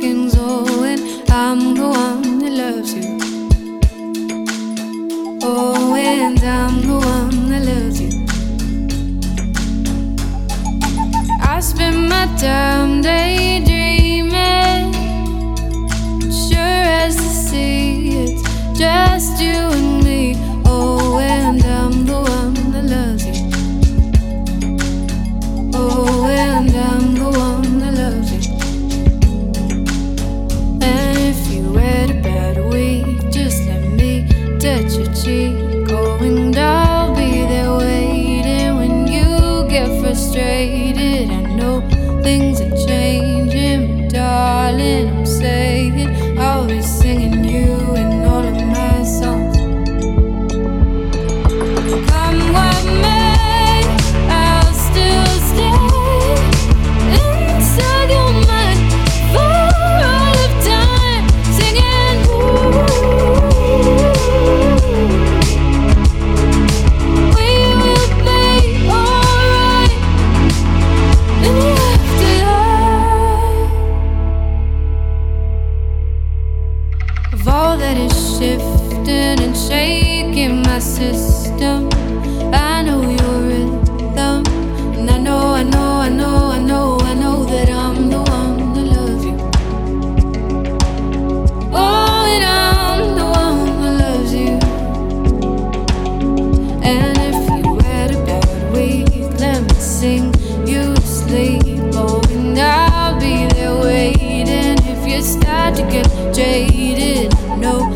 seconds. Start to get jaded. I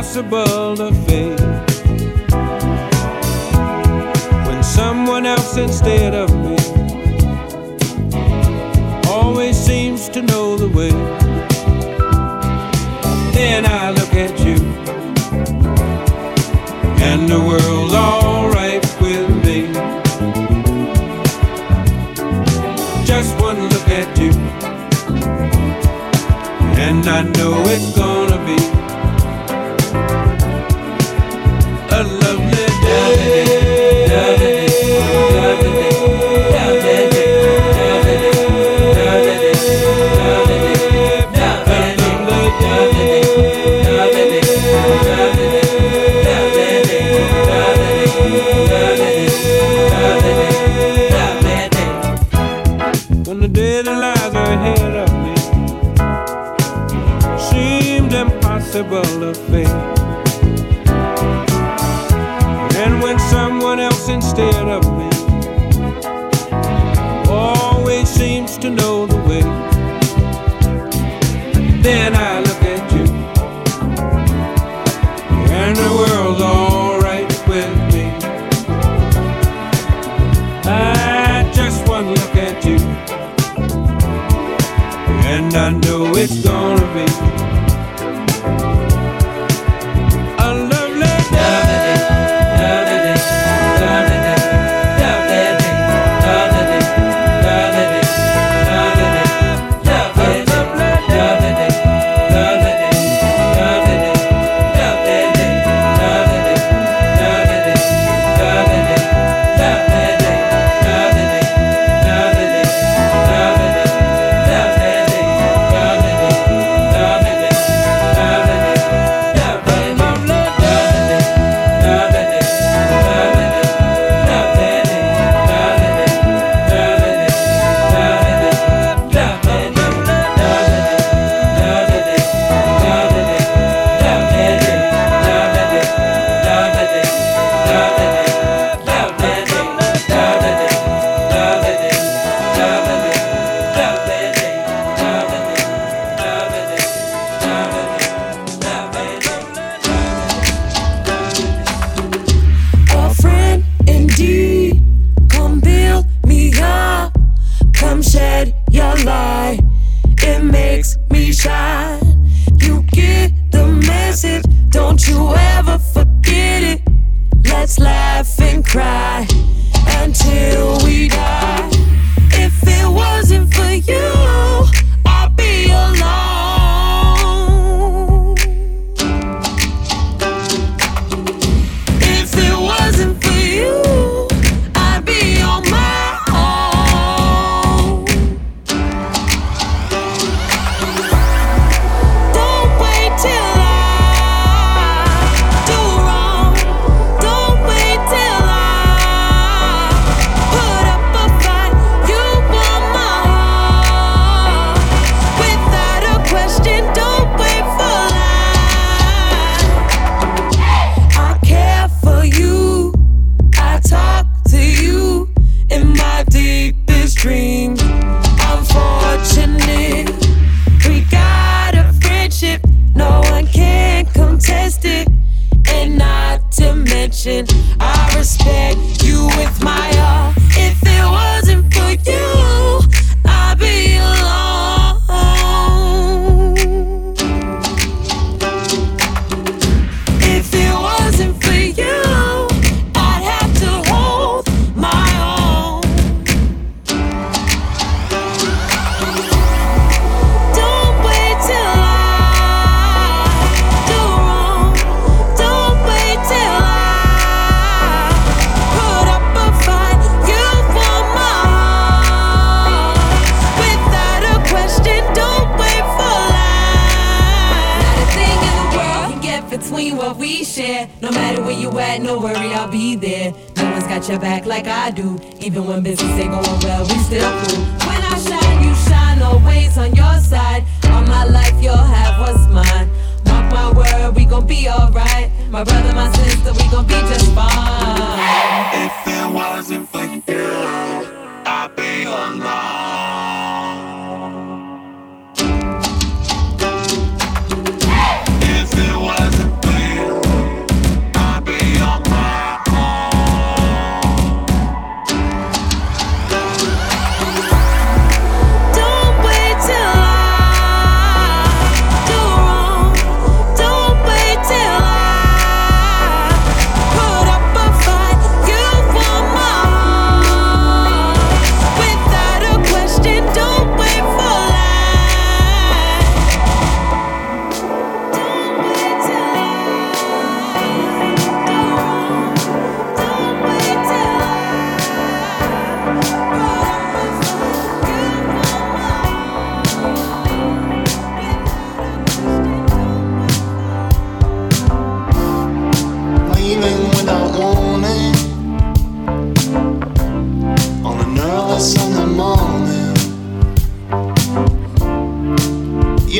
impossible to fake. When someone else instead of me always seems to know the way, then I look at you, and the world's alright with me. Just one look at you, and I know it's.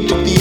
To the.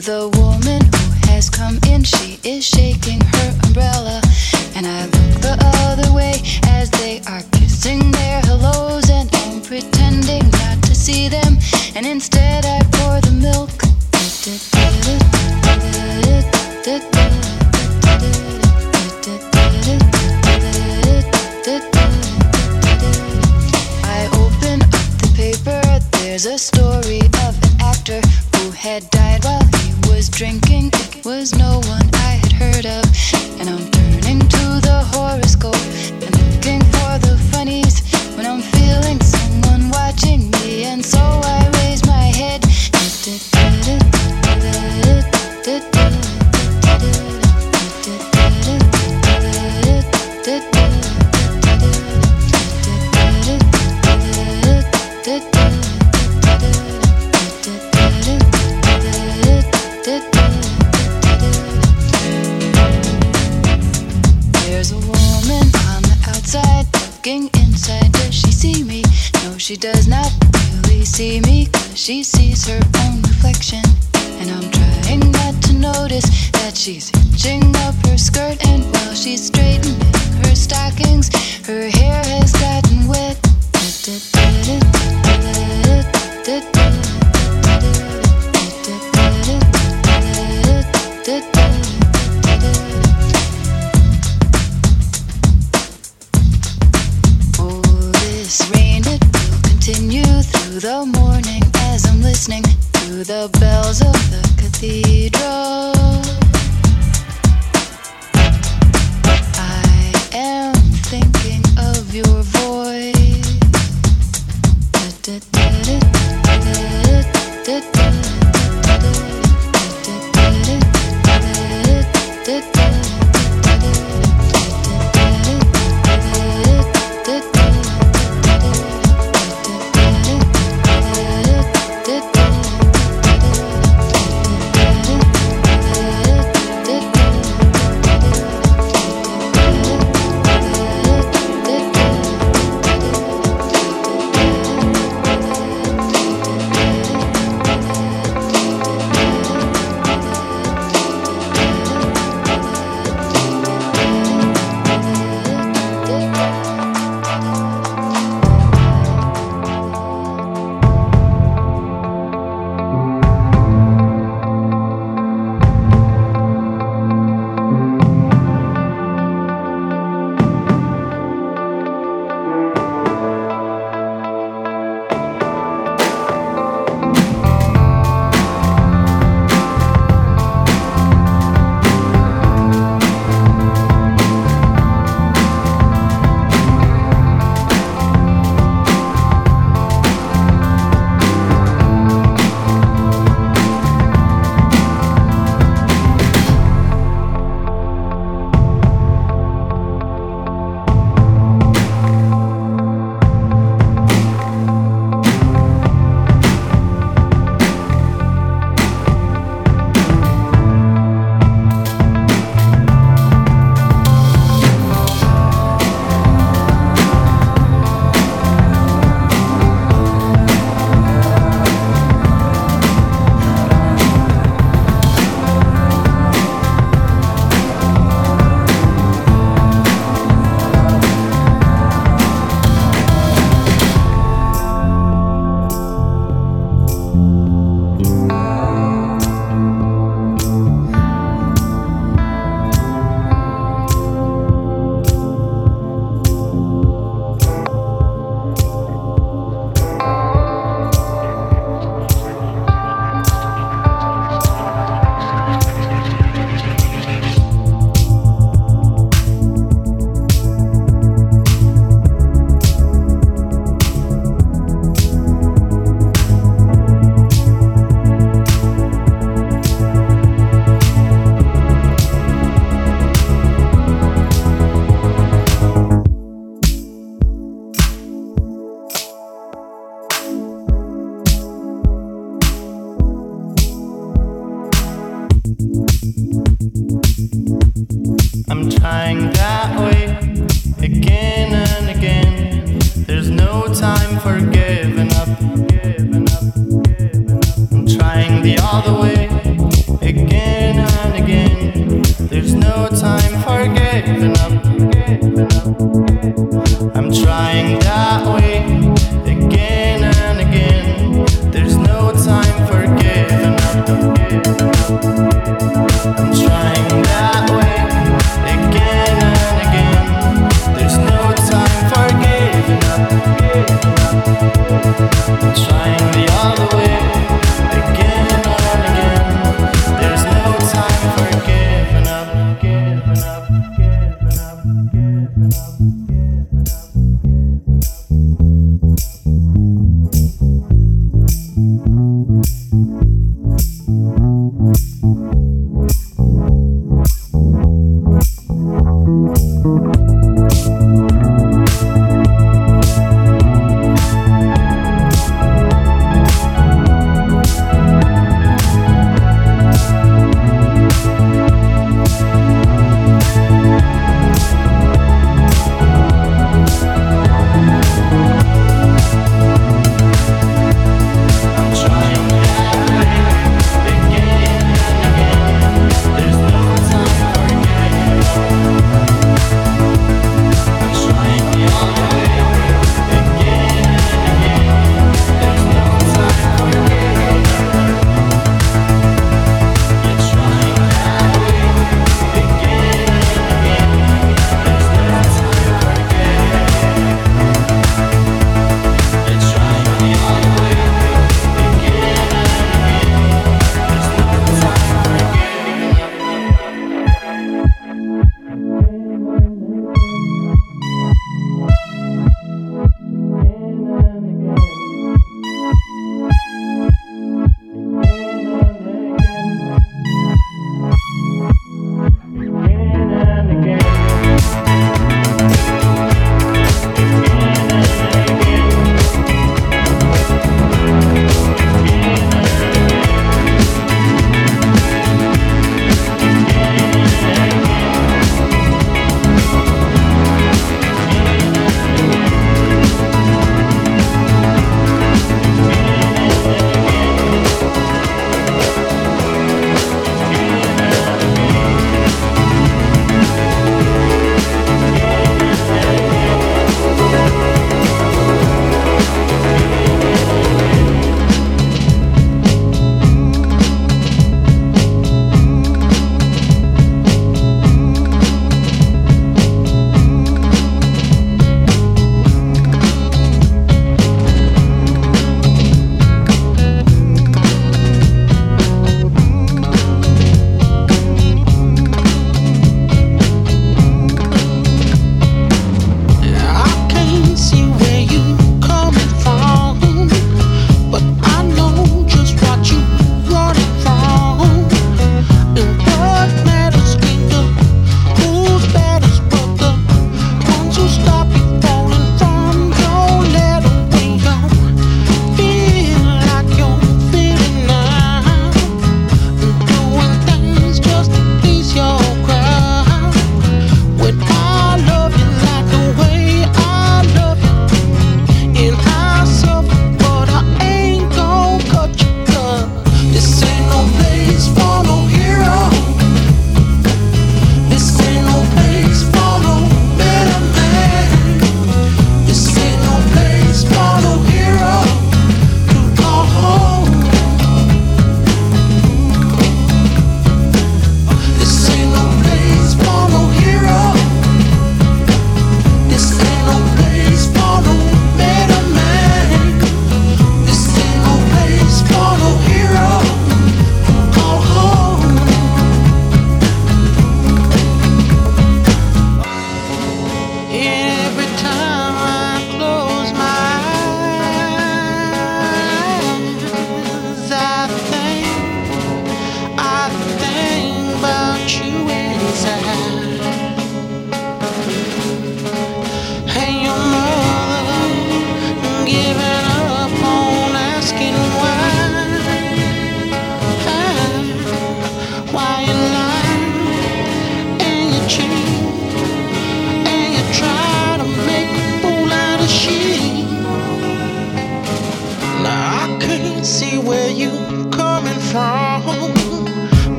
The woman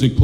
Music,